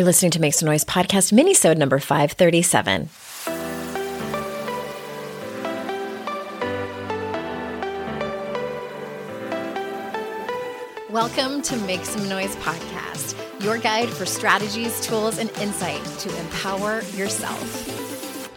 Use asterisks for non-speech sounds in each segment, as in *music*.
You're listening to Make Some Noise podcast, minisode number 537. Welcome to Make Some Noise podcast, your guide for strategies, tools, and insight to empower yourself.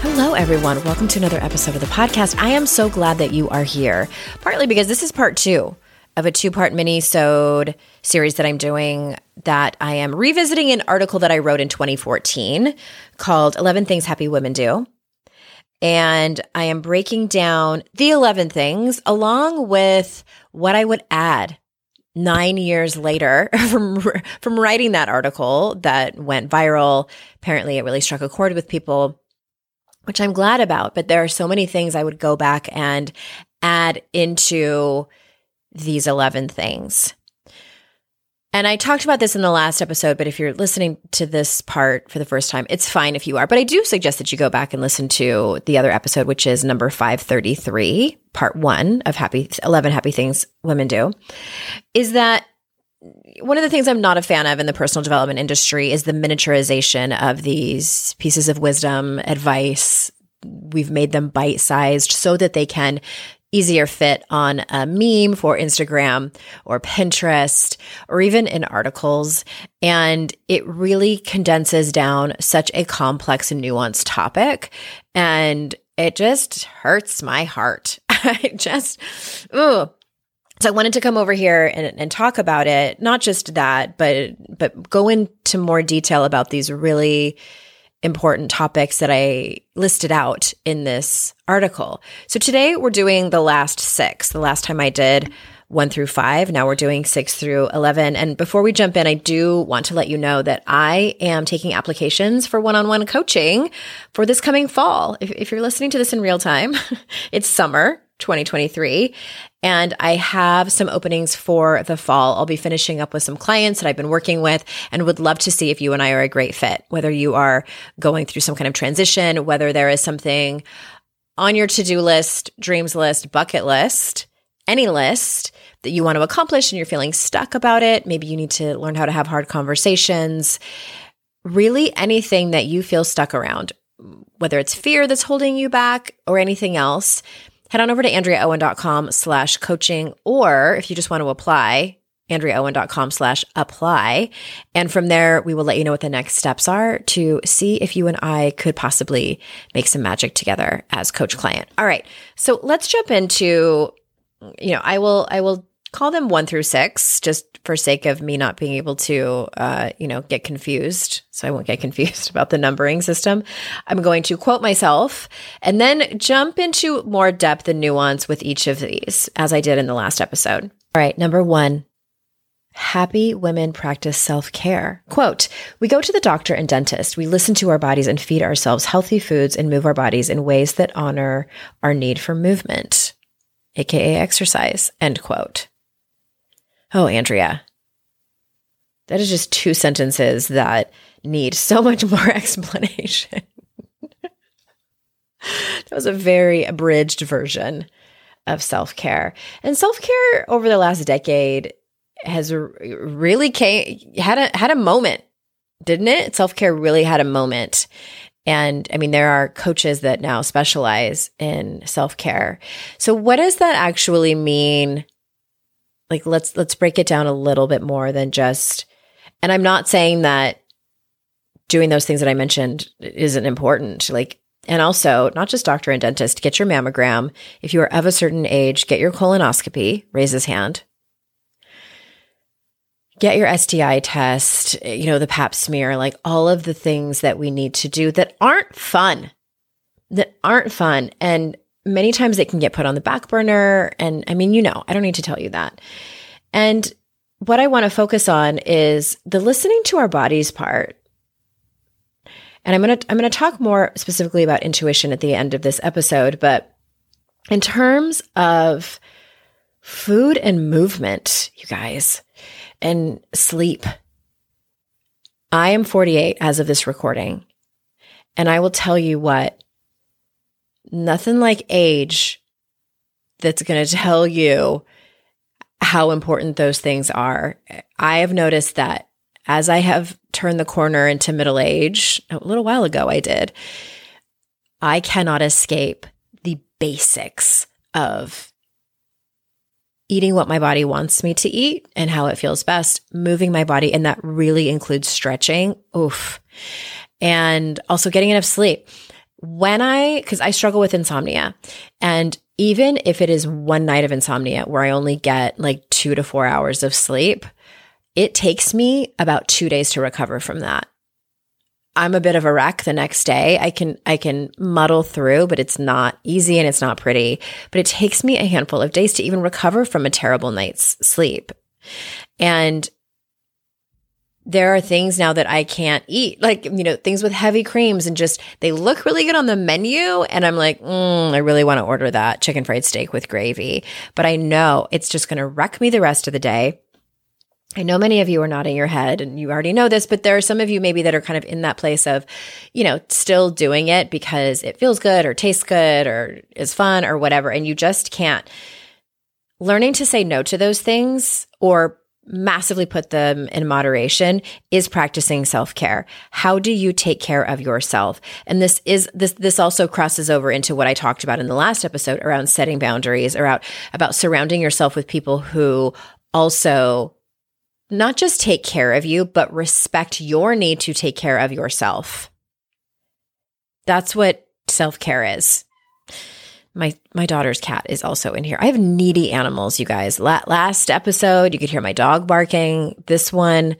Hello, everyone. Welcome to another episode of the podcast. I am so glad that you are here, partly because this is part two of a two part mini-sode series that I'm doing that I am revisiting an article that I wrote in 2014 called 11 Things Happy Women Do. And I am breaking down the 11 things along with what I would add nine years later *laughs* from from writing that article that went viral. Apparently, it really struck a chord with people which I'm glad about. But there are so many things I would go back and add into these 11 things. And I talked about this in the last episode, but if you're listening to this part for the first time, it's fine if you are. But I do suggest that you go back and listen to the other episode, which is number 533, part one of happy 11 happy things women do. Is that one of the things I'm not a fan of in the personal development industry is the miniaturization of these pieces of wisdom, advice. We've made them bite sized so that they can easier fit on a meme for Instagram or Pinterest or even in articles. And it really condenses down such a complex and nuanced topic. And it just hurts my heart. *laughs* I just, ooh, so I wanted to come over here and, and talk about it, not just that, but but go into more detail about these really important topics that I listed out in this article. So today we're doing the last six. The last time I did one through five. Now we're doing six through 11. And before we jump in, I do want to let you know that I am taking applications for one on one coaching for this coming fall. If, if you're listening to this in real time, *laughs* it's summer. 2023. And I have some openings for the fall. I'll be finishing up with some clients that I've been working with and would love to see if you and I are a great fit, whether you are going through some kind of transition, whether there is something on your to do list, dreams list, bucket list, any list that you want to accomplish and you're feeling stuck about it. Maybe you need to learn how to have hard conversations. Really, anything that you feel stuck around, whether it's fear that's holding you back or anything else head on over to andreaowen.com slash coaching, or if you just want to apply, andreaowen.com slash apply. And from there, we will let you know what the next steps are to see if you and I could possibly make some magic together as coach client. All right. So let's jump into, you know, I will, I will call them one through six, just for sake of me not being able to, uh, you know, get confused. So I won't get *laughs* confused about the numbering system. I'm going to quote myself and then jump into more depth and nuance with each of these, as I did in the last episode. All right, number one. Happy women practice self care. Quote, we go to the doctor and dentist. We listen to our bodies and feed ourselves healthy foods and move our bodies in ways that honor our need for movement, aka exercise. End quote. Oh, Andrea, That is just two sentences that need so *laughs* much more explanation. that was a very abridged version of self care. And self care over the last decade has really came had a had a moment, didn't it? Self care really had a moment. And I mean, there are coaches that now specialize in self care. So, what does that actually mean? Like, let's let's break it down a little bit more than just. And I'm not saying that doing those things that I mentioned isn't important. Like, and also, not just doctor and dentist, get your mammogram. If you are of a certain age, get your colonoscopy, raise his hand. Get your STI test, you know, the pap smear, like all of the things that we need to do that aren't fun, that aren't fun. And many times it can get put on the back burner. And I mean, you know, I don't need to tell you that. And what I want to focus on is the listening to our bodies part and I'm going to I'm going to talk more specifically about intuition at the end of this episode, but in terms of food and movement, you guys, and sleep. I am 48 as of this recording. And I will tell you what, nothing like age that's going to tell you how important those things are. I have noticed that as I have turned the corner into middle age, a little while ago I did, I cannot escape the basics of eating what my body wants me to eat and how it feels best, moving my body. And that really includes stretching. Oof. And also getting enough sleep. When I, cause I struggle with insomnia and even if it is one night of insomnia where I only get like two to four hours of sleep, it takes me about two days to recover from that. I'm a bit of a wreck the next day. I can I can muddle through, but it's not easy and it's not pretty. But it takes me a handful of days to even recover from a terrible night's sleep. And there are things now that I can't eat, like, you know, things with heavy creams and just they look really good on the menu. And I'm like, mm, I really want to order that chicken fried steak with gravy. But I know it's just going to wreck me the rest of the day. I know many of you are nodding your head and you already know this, but there are some of you maybe that are kind of in that place of, you know, still doing it because it feels good or tastes good or is fun or whatever. And you just can't. Learning to say no to those things or massively put them in moderation is practicing self-care. How do you take care of yourself? And this is this this also crosses over into what I talked about in the last episode around setting boundaries, around about surrounding yourself with people who also not just take care of you, but respect your need to take care of yourself. That's what self care is. My my daughter's cat is also in here. I have needy animals, you guys. La- last episode, you could hear my dog barking. This one,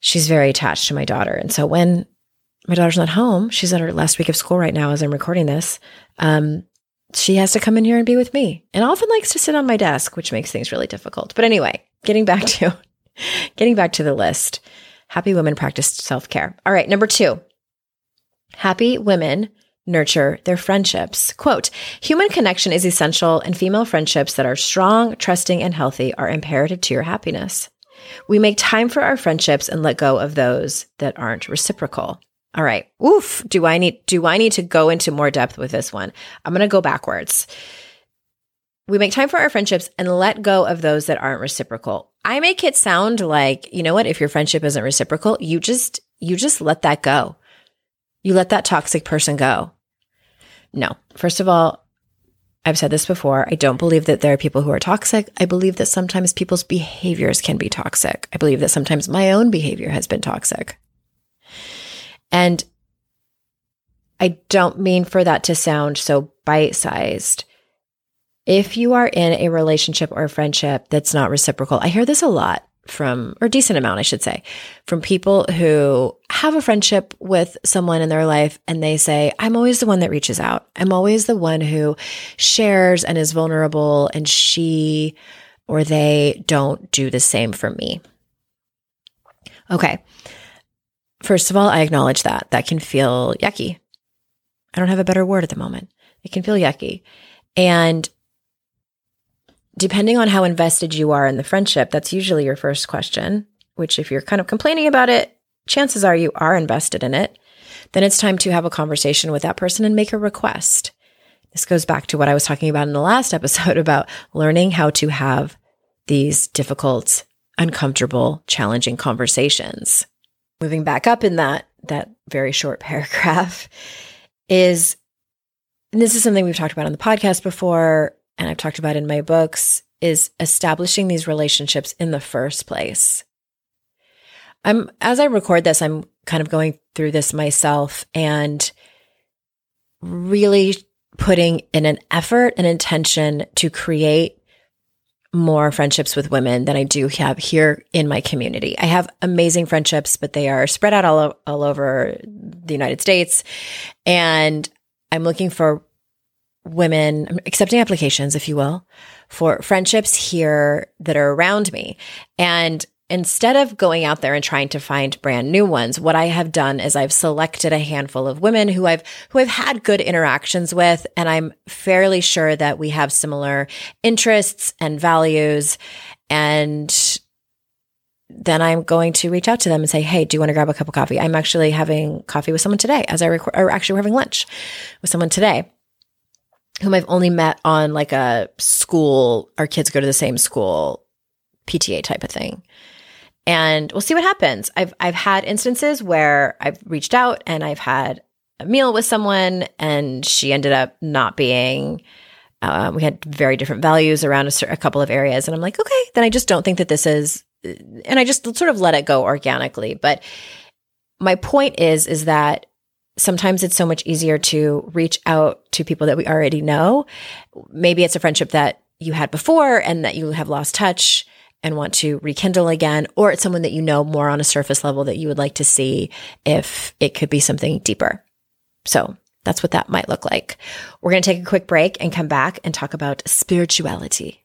she's very attached to my daughter, and so when my daughter's not home, she's at her last week of school right now as I'm recording this. Um, she has to come in here and be with me, and often likes to sit on my desk, which makes things really difficult. But anyway, getting back to *laughs* Getting back to the list, happy women practice self care. All right, number two, happy women nurture their friendships. Quote, human connection is essential, and female friendships that are strong, trusting, and healthy are imperative to your happiness. We make time for our friendships and let go of those that aren't reciprocal. All right. Oof. Do I need do I need to go into more depth with this one? I'm going to go backwards. We make time for our friendships and let go of those that aren't reciprocal. I make it sound like, you know what, if your friendship isn't reciprocal, you just you just let that go. You let that toxic person go. No. First of all, I've said this before. I don't believe that there are people who are toxic. I believe that sometimes people's behaviors can be toxic. I believe that sometimes my own behavior has been toxic. And I don't mean for that to sound so bite sized if you are in a relationship or a friendship that's not reciprocal, I hear this a lot from, or decent amount, I should say, from people who have a friendship with someone in their life and they say, I'm always the one that reaches out. I'm always the one who shares and is vulnerable, and she or they don't do the same for me. Okay. First of all, I acknowledge that. That can feel yucky. I don't have a better word at the moment. It can feel yucky. And depending on how invested you are in the friendship, that's usually your first question. which if you're kind of complaining about it, chances are you are invested in it, then it's time to have a conversation with that person and make a request. This goes back to what I was talking about in the last *laughs* episode about learning how to have these difficult, uncomfortable, challenging conversations. Moving back up in that that very short *laughs* paragraph is and this is something we've talked about on the podcast before and I've talked about in my books is establishing these relationships in the first place. I'm as I record this I'm kind of going through this myself and really putting in an effort and intention to create more friendships with women than I do have here in my community. I have amazing friendships, but they are spread out all, all over the United States. And I'm looking for women, accepting applications, if you will, for friendships here that are around me. And instead of going out there and trying to find brand new ones, what I have done is I've selected a handful of women who I've who I've had good interactions with and I'm fairly sure that we have similar interests and values and then I'm going to reach out to them and say, "Hey, do you want to grab a cup of coffee? I'm actually having coffee with someone today as I record or actually we're having lunch with someone today." Whom I've only met on like a school, our kids go to the same school, PTA type of thing. And we'll see what happens. I've I've had instances where I've reached out and I've had a meal with someone and she ended up not being uh, we had very different values around a, a, couple of areas. And i'm like okay then i just don't think that this is and i just sort of let it go organically. But my point is is that sometimes it's so much easier to reach out to people that we already know maybe it's a friendship that you had before and that you have lost touch and want to rekindle again, or it's someone that you know more on a surface level that you would like to see if it could be something deeper. So that's what that might look like. We're going to take a quick break and come back and talk about spirituality.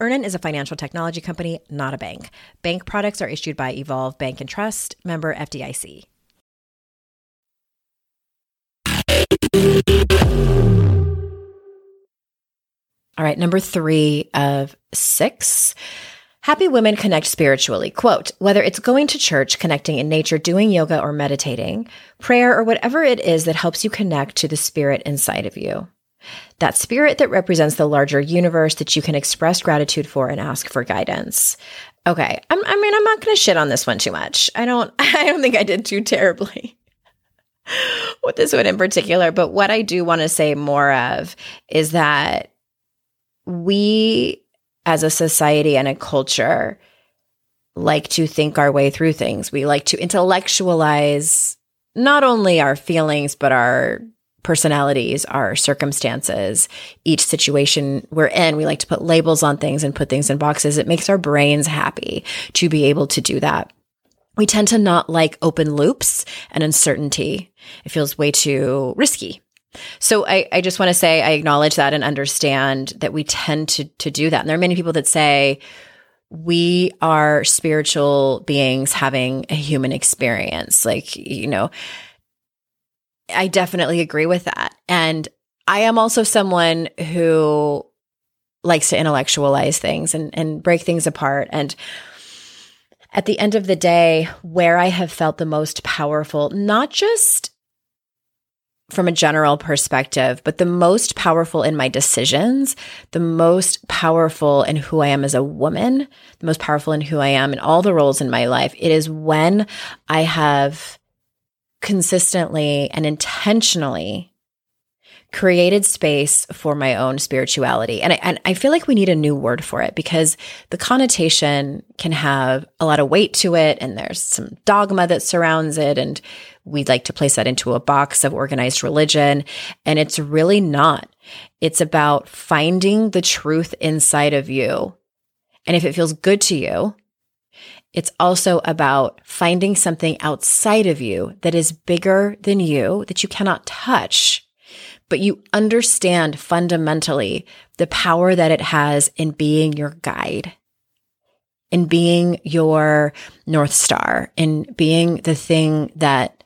Earnin is a financial technology company, not a bank. Bank products are issued by Evolve Bank and Trust, member FDIC. All right, number three of six. Happy women connect spiritually. Quote, whether it's going to church, connecting in nature, doing yoga, or meditating, prayer, or whatever it is that helps you connect to the spirit inside of you. That spirit that represents the larger universe that you can express gratitude for and ask for guidance. Okay, I'm, I mean, I'm not going to shit on this one too much. I don't. *laughs* I don't think I did too terribly *laughs* with this one in particular. But what I do want to say more of is that we, as a society and a culture, like to think our way through things. We like to intellectualize not only our feelings, but our personalities, our circumstances, each situation we're in. We like to put labels on things and put things in boxes. It makes our brains happy to be able to do that. We tend to not like open loops and uncertainty. It feels way too risky. So I, I just want to say I acknowledge that and understand that we tend to to do that. And there are many people that say we are spiritual beings having a human experience. Like, you know, I definitely agree with that. And I am also someone who likes to intellectualize things and, and break things apart. And at the end of the day, where I have felt the most powerful, not just from a general perspective, but the most powerful in my decisions, the most powerful in who I am as a woman, the most powerful in who I am in all the roles in my life, it is when I have consistently and intentionally created space for my own spirituality. And I, and I feel like we need a new word for it because the connotation can have a lot of weight to it. And there's some dogma that surrounds it. And we'd like to place that into a box of organized religion. And it's really not. It's about finding the truth inside of you. And if it feels good to you, it's also about finding something outside of you that is bigger than you that you cannot touch but you understand fundamentally the power that it has in being your guide, in being your North Star, in being the thing that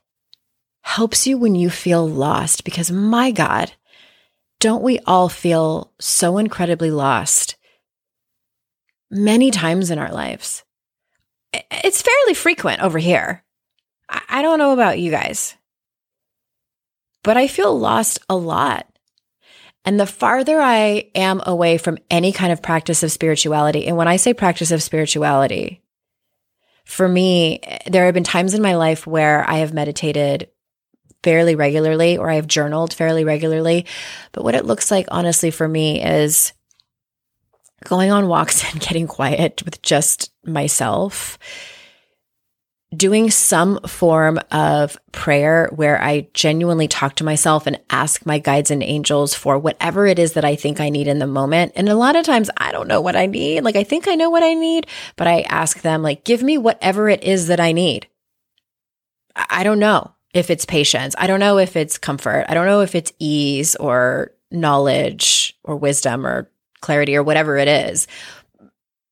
helps you when you feel lost. Because my God, don't we all feel so incredibly lost many times in our lives? It's fairly frequent over here. I don't know about you guys but I feel lost a lot. And the farther I am away from any kind of practice of spirituality, and when I say practice of spirituality, for me, there have been times in my life where I have meditated fairly regularly or I have journaled fairly regularly. But what it looks like, honestly, for me is going on walks *laughs* and getting quiet with just myself doing some form of prayer where I genuinely talk to myself and ask my guides and angels for whatever it is that I think I need in the moment. And a lot of times I don't know what I need. Like I think I know what I need, but I ask them like, give me whatever it is that I need. I don't know if it's patience. I don't know if it's comfort. I don't know if it's ease or knowledge or wisdom or clarity or whatever it is.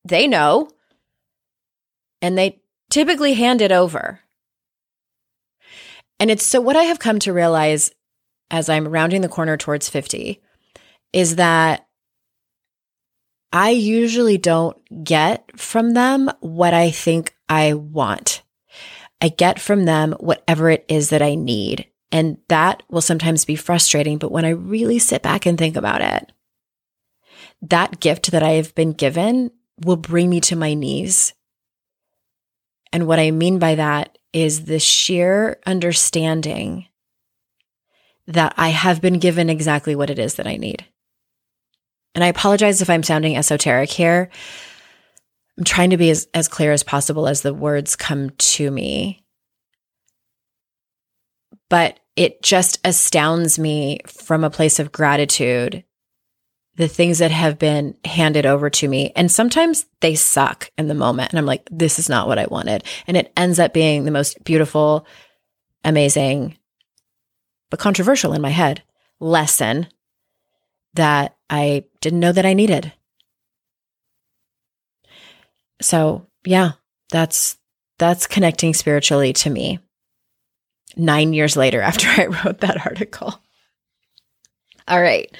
They know. And they typically hand it over. And it's so what I have come to realize as I'm rounding the corner towards 50 is that I usually don't get from them what I think I want. I get from them whatever it is that I need. And that will sometimes be frustrating. But when I really sit back and think about it, that gift that I have been given will bring me to my knees and what I mean by that is the sheer understanding that I have been given exactly what it is that I need. And I apologize if I'm sounding esoteric here. I'm trying to be as, as clear as possible as the words come to me. But it just astounds me from a place of gratitude the things that have been handed over to me. And sometimes they suck in the moment. And I'm like, this is not what I wanted. And it ends up being the most beautiful, amazing, but controversial in my head lesson that I didn't know that I needed. So, yeah, that's that's connecting spiritually to me. 9 years later *laughs* after I wrote that article. All right.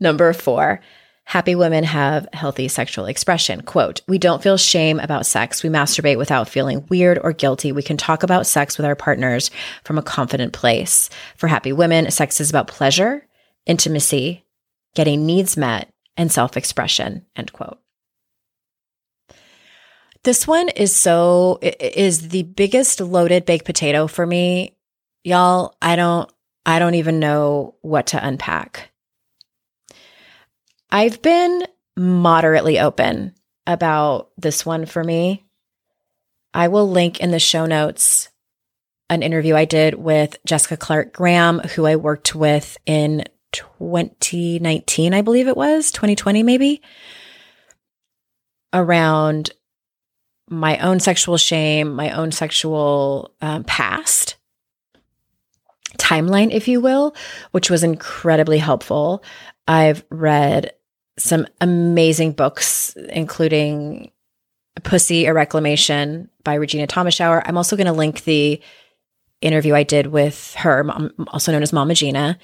Number four, happy women have healthy sexual expression. Quote, we don't feel shame about sex. We masturbate without feeling weird or guilty. We can talk about sex with our partners from a confident place. For happy women, sex is about pleasure, intimacy, getting needs met, and self expression. End quote. This one is so, is the biggest loaded baked potato for me. Y'all, I don't, I don't even know what to unpack. I've been moderately open about this one for me. I will link in the show notes an interview I did with Jessica Clark Graham, who I worked with in 2019, I believe it was 2020, maybe around my own sexual shame, my own sexual um, past timeline, if you will, which was incredibly helpful. I've read some amazing books, including Pussy, a Reclamation by Regena Thomashauer. I'm also going to link the interview I did with her, also known as Mama Gena,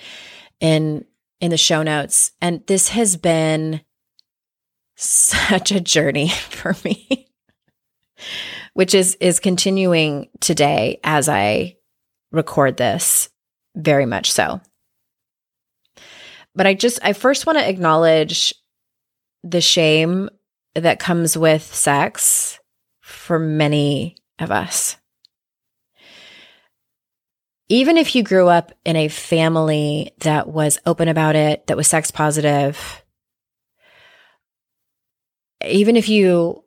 in in the show notes. And this has been such a journey *laughs* for me, which is is continuing today as I record this, very much so. But I just, I first want to acknowledge the shame that comes with sex for many of us. Even if you grew up in a family that was open about it, that was sex positive, even if you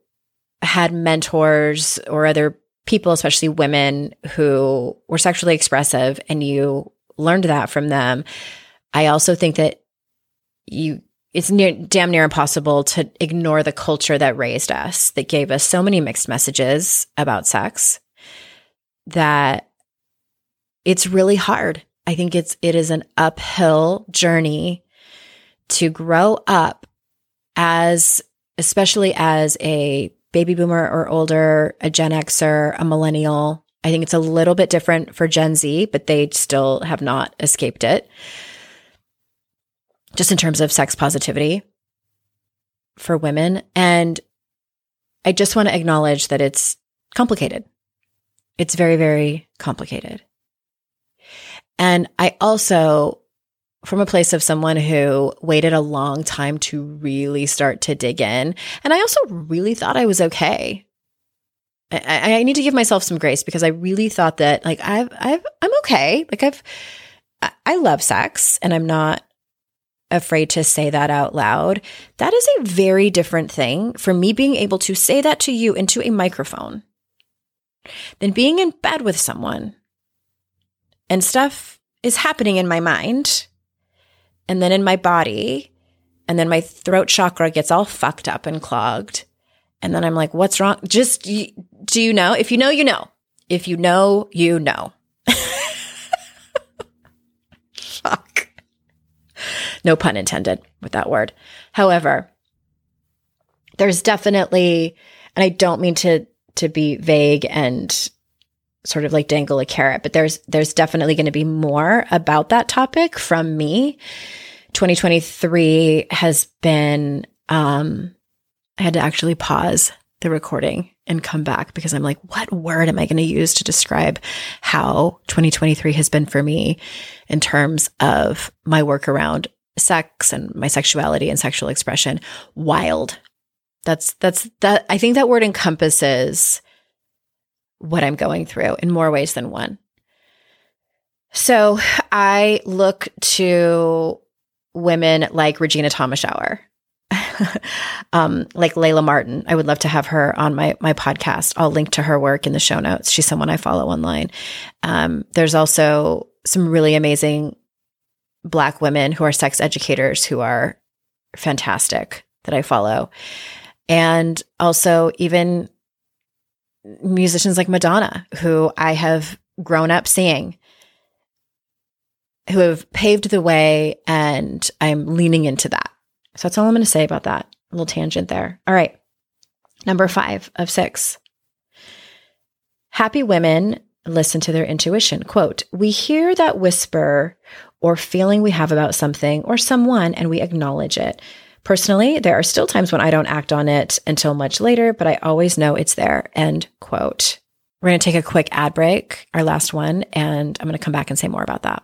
had mentors or other people, especially women who were sexually expressive and you learned that from them, I also think that you it's near damn near impossible to ignore the culture that raised us, that gave us so many mixed messages about sex that it's really hard. I think it's it is an uphill journey to grow up as especially as a baby boomer or older, a Gen Xer, a millennial. I think it's a little bit different for Gen Z, but they still have not escaped it just in terms of sex positivity for women. And I just want to acknowledge that it's complicated. It's very, very complicated. And I also, from a place of someone who waited a long time to really start to dig in, and I also really thought I was okay. I, I need to give myself some grace because I really thought that, like, I've, I've, I'm okay. Like, I've, I love sex and I'm not afraid to say that out loud, that is a very different thing from me being able to say that to you into a microphone than being in bed with someone and stuff is happening in my mind and then in my body. And then my throat chakra gets all fucked up and clogged. And then I'm like, what's wrong? Just, do you know? If you know, you know. If you know, you know. Fuck. No pun intended with that word. However, there's definitely, and I don't mean to to be vague and sort of like dangle a carrot, but there's there's definitely going to be more about that topic from me. 2023 has been um I had to actually pause the recording and come back because I'm like, what word am I going to use to describe how 2023 has been for me in terms of my work around sex and my sexuality and sexual expression wild. That's that's that I think that word encompasses what I'm going through in more ways than one. So I look to women like Regena Thomashauer, *laughs* um, like Layla Martin. I would love to have her on my my podcast. I'll link to her work in the show notes. She's someone I follow online. Um, there's also some really amazing Black women who are sex educators who are fantastic that I follow. And also, even musicians like Madonna, who I have grown up seeing, who have paved the way, and I'm leaning into that. So that's all I'm going to say about that. A little tangent there. All right. Number five of six. Happy women listen to their intuition. Quote, we hear that whisper or feeling we have about something or someone and we acknowledge it. Personally, there are still times when I don't act on it until much later, but I always know it's there. End quote. We're going to take a quick ad break, our last one, and I'm going to come back and say more about that.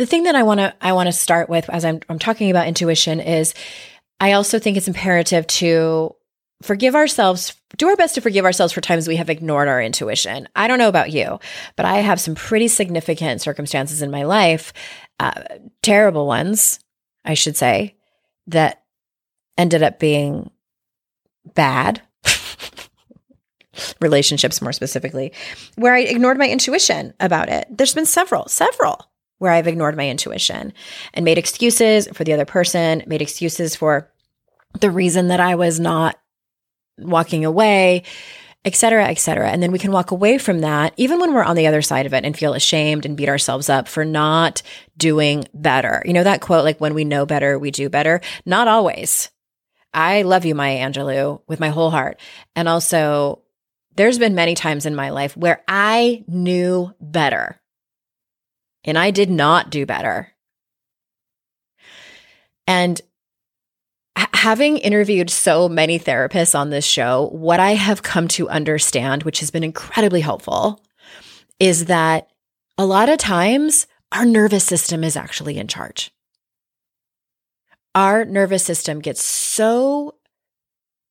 The thing that I want to I want to start with as I'm I'm talking about intuition is I also think it's imperative to forgive ourselves, do our best to forgive ourselves for times we have ignored our intuition. I don't know about you, but I have some pretty significant circumstances in my life, uh, terrible ones, I should say, that ended up being bad. *laughs* relationships more specifically where i ignored my intuition about it there's been several several where I've ignored my intuition and made excuses for the other person, made excuses for the reason that I was not walking away. et cetera, et cetera. And then we can walk away from that, even when we're on the other side of it and feel ashamed and beat ourselves up for not doing better. You know, that quote, like, when we know better, we do better. Not always. I love you, Maya Angelou, with my whole heart. And also, there's been many times in my life where I knew better and I did not do better. And having interviewed so many therapists on this show, what I have come to understand, which has been incredibly helpful, is that a lot of times our nervous system is actually in charge. Our nervous system gets so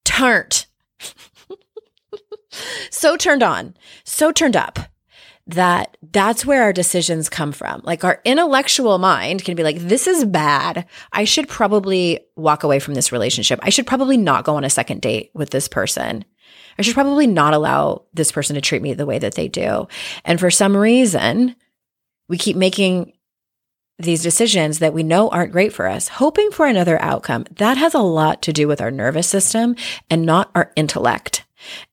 turned, *laughs* so turned on, so turned up that that's where our decisions come from. Like our intellectual mind can be like, this is bad. I should probably walk away from this relationship. I should probably not go on a second date with this person. I should probably not allow this person to treat me the way that they do. And for some reason, we keep making these decisions that we know aren't great for us, hoping for another outcome. That has a lot to do with our nervous system and not our intellect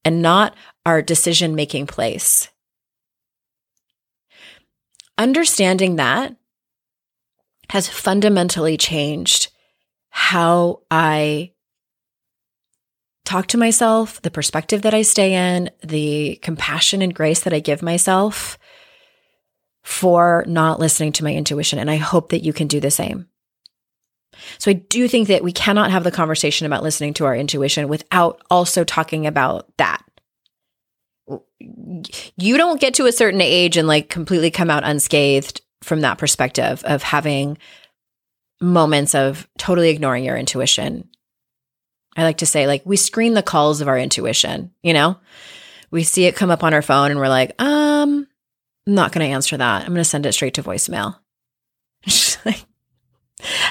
and not our decision making place understanding that has fundamentally changed how I talk to myself, the perspective that I stay in, the compassion and grace that I give myself for not listening to my intuition. And I hope that you can do the same. So I do think that we cannot have the conversation about listening to our intuition without also talking about that you don't get to a certain age and like completely come out unscathed from that perspective of having moments of totally ignoring your intuition. I like to say, like, we screen the calls of our intuition, you know? We see it come up on our phone and we're like, um, I'm not going to answer that. I'm going to send it straight to voicemail. *laughs*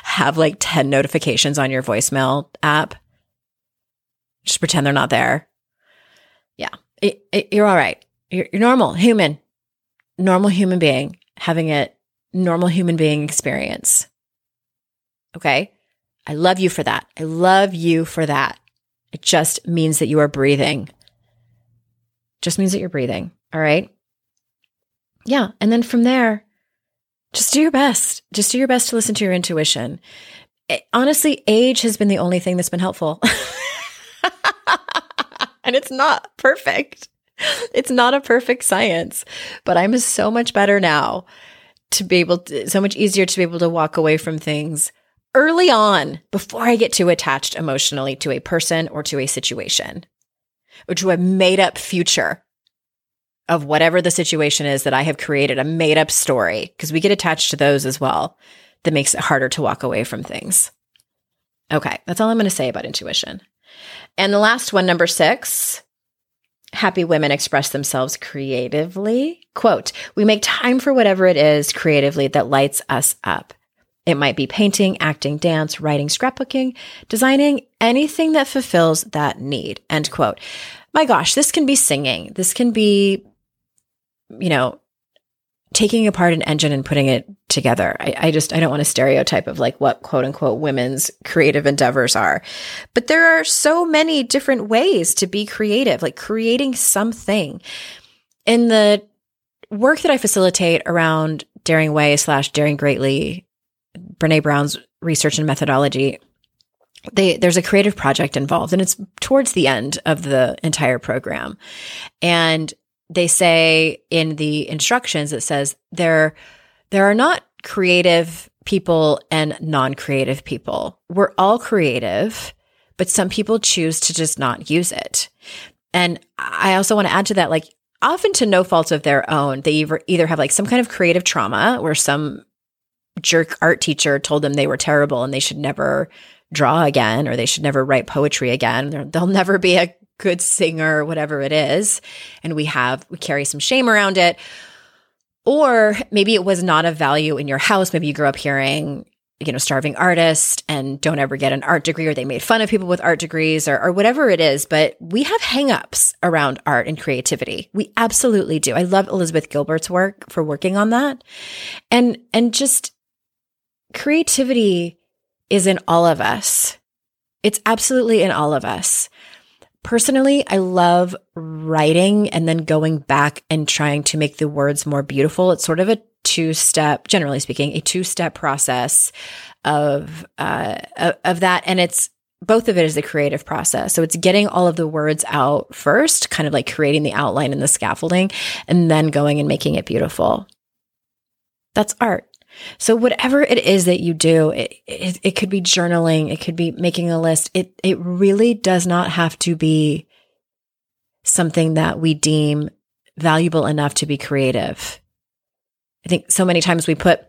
Have like 10 notifications on your voicemail app. Just pretend they're not there. Yeah it, it, you're all right. You're, you're normal, human, normal human being having a normal human being experience. Okay. I love you for that. I love you for that. It just means that you are breathing. Just means that you're breathing. All right. Yeah. And then from there, just do your best. Just do your best to listen to your intuition. It, honestly, age has been the only thing that's been helpful. *laughs* and it's not perfect. It's not a perfect science, but I'm so much better now to be able to, so much easier to be able to walk away from things early on before I get too attached emotionally to a person or to a situation or to a made up future of whatever the situation is that I have created, a made up story, because we get attached to those as well. That makes it harder to walk away from things. Okay, that's all I'm going to say about intuition. And the last one, number six, happy women express themselves creatively. Quote, we make time for whatever it is creatively that lights us up. It might be painting, acting, dance, writing, scrapbooking, designing, anything that fulfills that need. End quote. My gosh, this can be singing. This can be, you know, taking apart an engine and putting it together. I, I, just, I don't want to stereotype of like what quote unquote women's creative endeavors are. But there are so many different ways to be creative, like creating something. In the work that I facilitate around Daring Way slash Daring Greatly, Brene Brown's research and methodology, they, there's a creative project involved and it's towards the end of the entire program. And they say in the instructions, it says there, there are not creative people and non-creative people. We're all creative, but some people choose to just not use it. And I also want to add to that, like often to no fault of their own, they either, have like some kind of creative trauma where some jerk art teacher told them they were terrible and they should never draw again or they should never write poetry again. They'll *laughs* never be a good singer, whatever it is, and we have, we carry some shame around it. Or maybe it was not of value in your house. Maybe you grew up hearing, you know, starving artist and don't ever get an art degree, or they made fun of people with art degrees, or, or whatever it is. But we have hangups around art and creativity. We absolutely do. I love Elizabeth Gilbert's work for working on that. And, and just creativity is in all of us. It's absolutely in all of us. Personally, I love writing and then going back and trying to make the words more beautiful. It's sort of a two step, generally speaking, a two step process of, uh, of that. And it's, both of it is a creative process. So it's getting all of the words out first, kind of like creating the outline and the scaffolding, and then going and making it beautiful. That's art. So whatever it is that you do, it, it, it, could be journaling, it could be making a list. It, it really does not have to be something that we deem valuable enough to be creative. I think so many times we put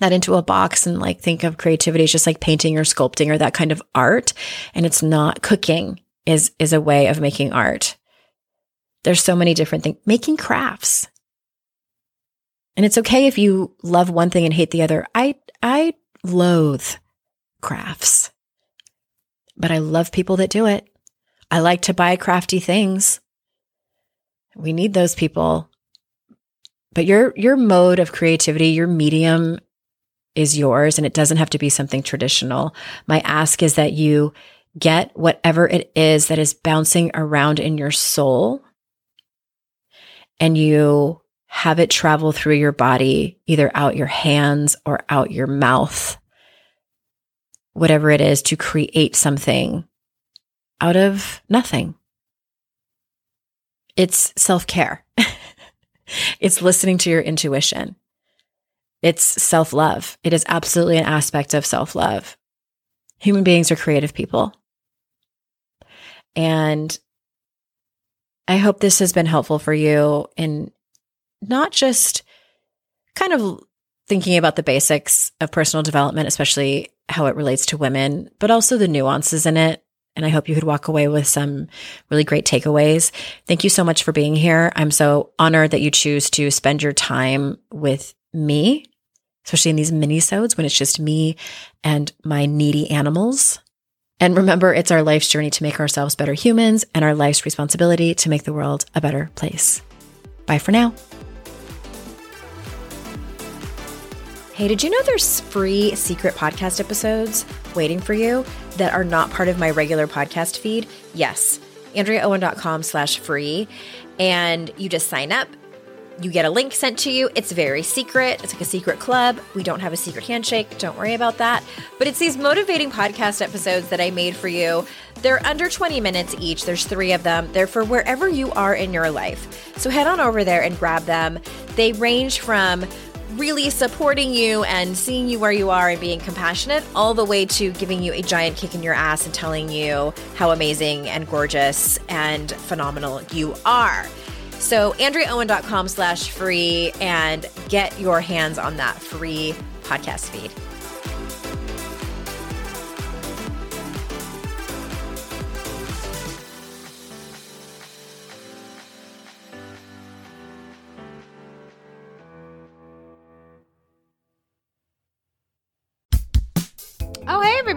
that into a box and like think of creativity as just like painting or sculpting or that kind of art. And it's not cooking is, is a way of making art. There's so many different things. Making crafts. And it's okay if you love one thing and hate the other. I, I loathe crafts, but I love people that do it. I like to buy crafty things. We need those people. But your, your mode of creativity, your medium is yours and it doesn't have to be something traditional. My ask is that you get whatever it is that is bouncing around in your soul and you have it travel through your body, either out your hands or out your mouth, whatever it is to create something out of nothing. It's self care. *laughs* it's listening to your intuition. It's self love. It is absolutely an aspect of self love. Human beings are creative people. And I hope this has been helpful for you in not just kind of thinking about the basics of personal development, especially how it relates to women, but also the nuances in it. And I hope you could walk away with some really great takeaways. Thank you so much for being here. I'm so honored that you choose to spend your time with me, especially in these mini-sodes when it's just me and my needy animals. And remember, it's our life's journey to make ourselves better humans and our life's responsibility to make the world a better place. Bye for now. Hey, did you know there's free secret podcast episodes waiting for you that are not part of my regular podcast feed? Yes, AndreaOwen.com slash free. And you just sign up. You get a link sent to you. It's very secret. It's like a secret club. We don't have a secret handshake. Don't worry about that. But it's these motivating podcast episodes that I made for you. They're under 20 minutes each. There's three of them. They're for wherever you are in your life. So head on over there and grab them. They range from really supporting you and seeing you where you are and being compassionate, all the way to giving you a giant kick in your ass and telling you how amazing and gorgeous and phenomenal you are. So, AndreaOwen.com slash free and get your hands on that free podcast feed.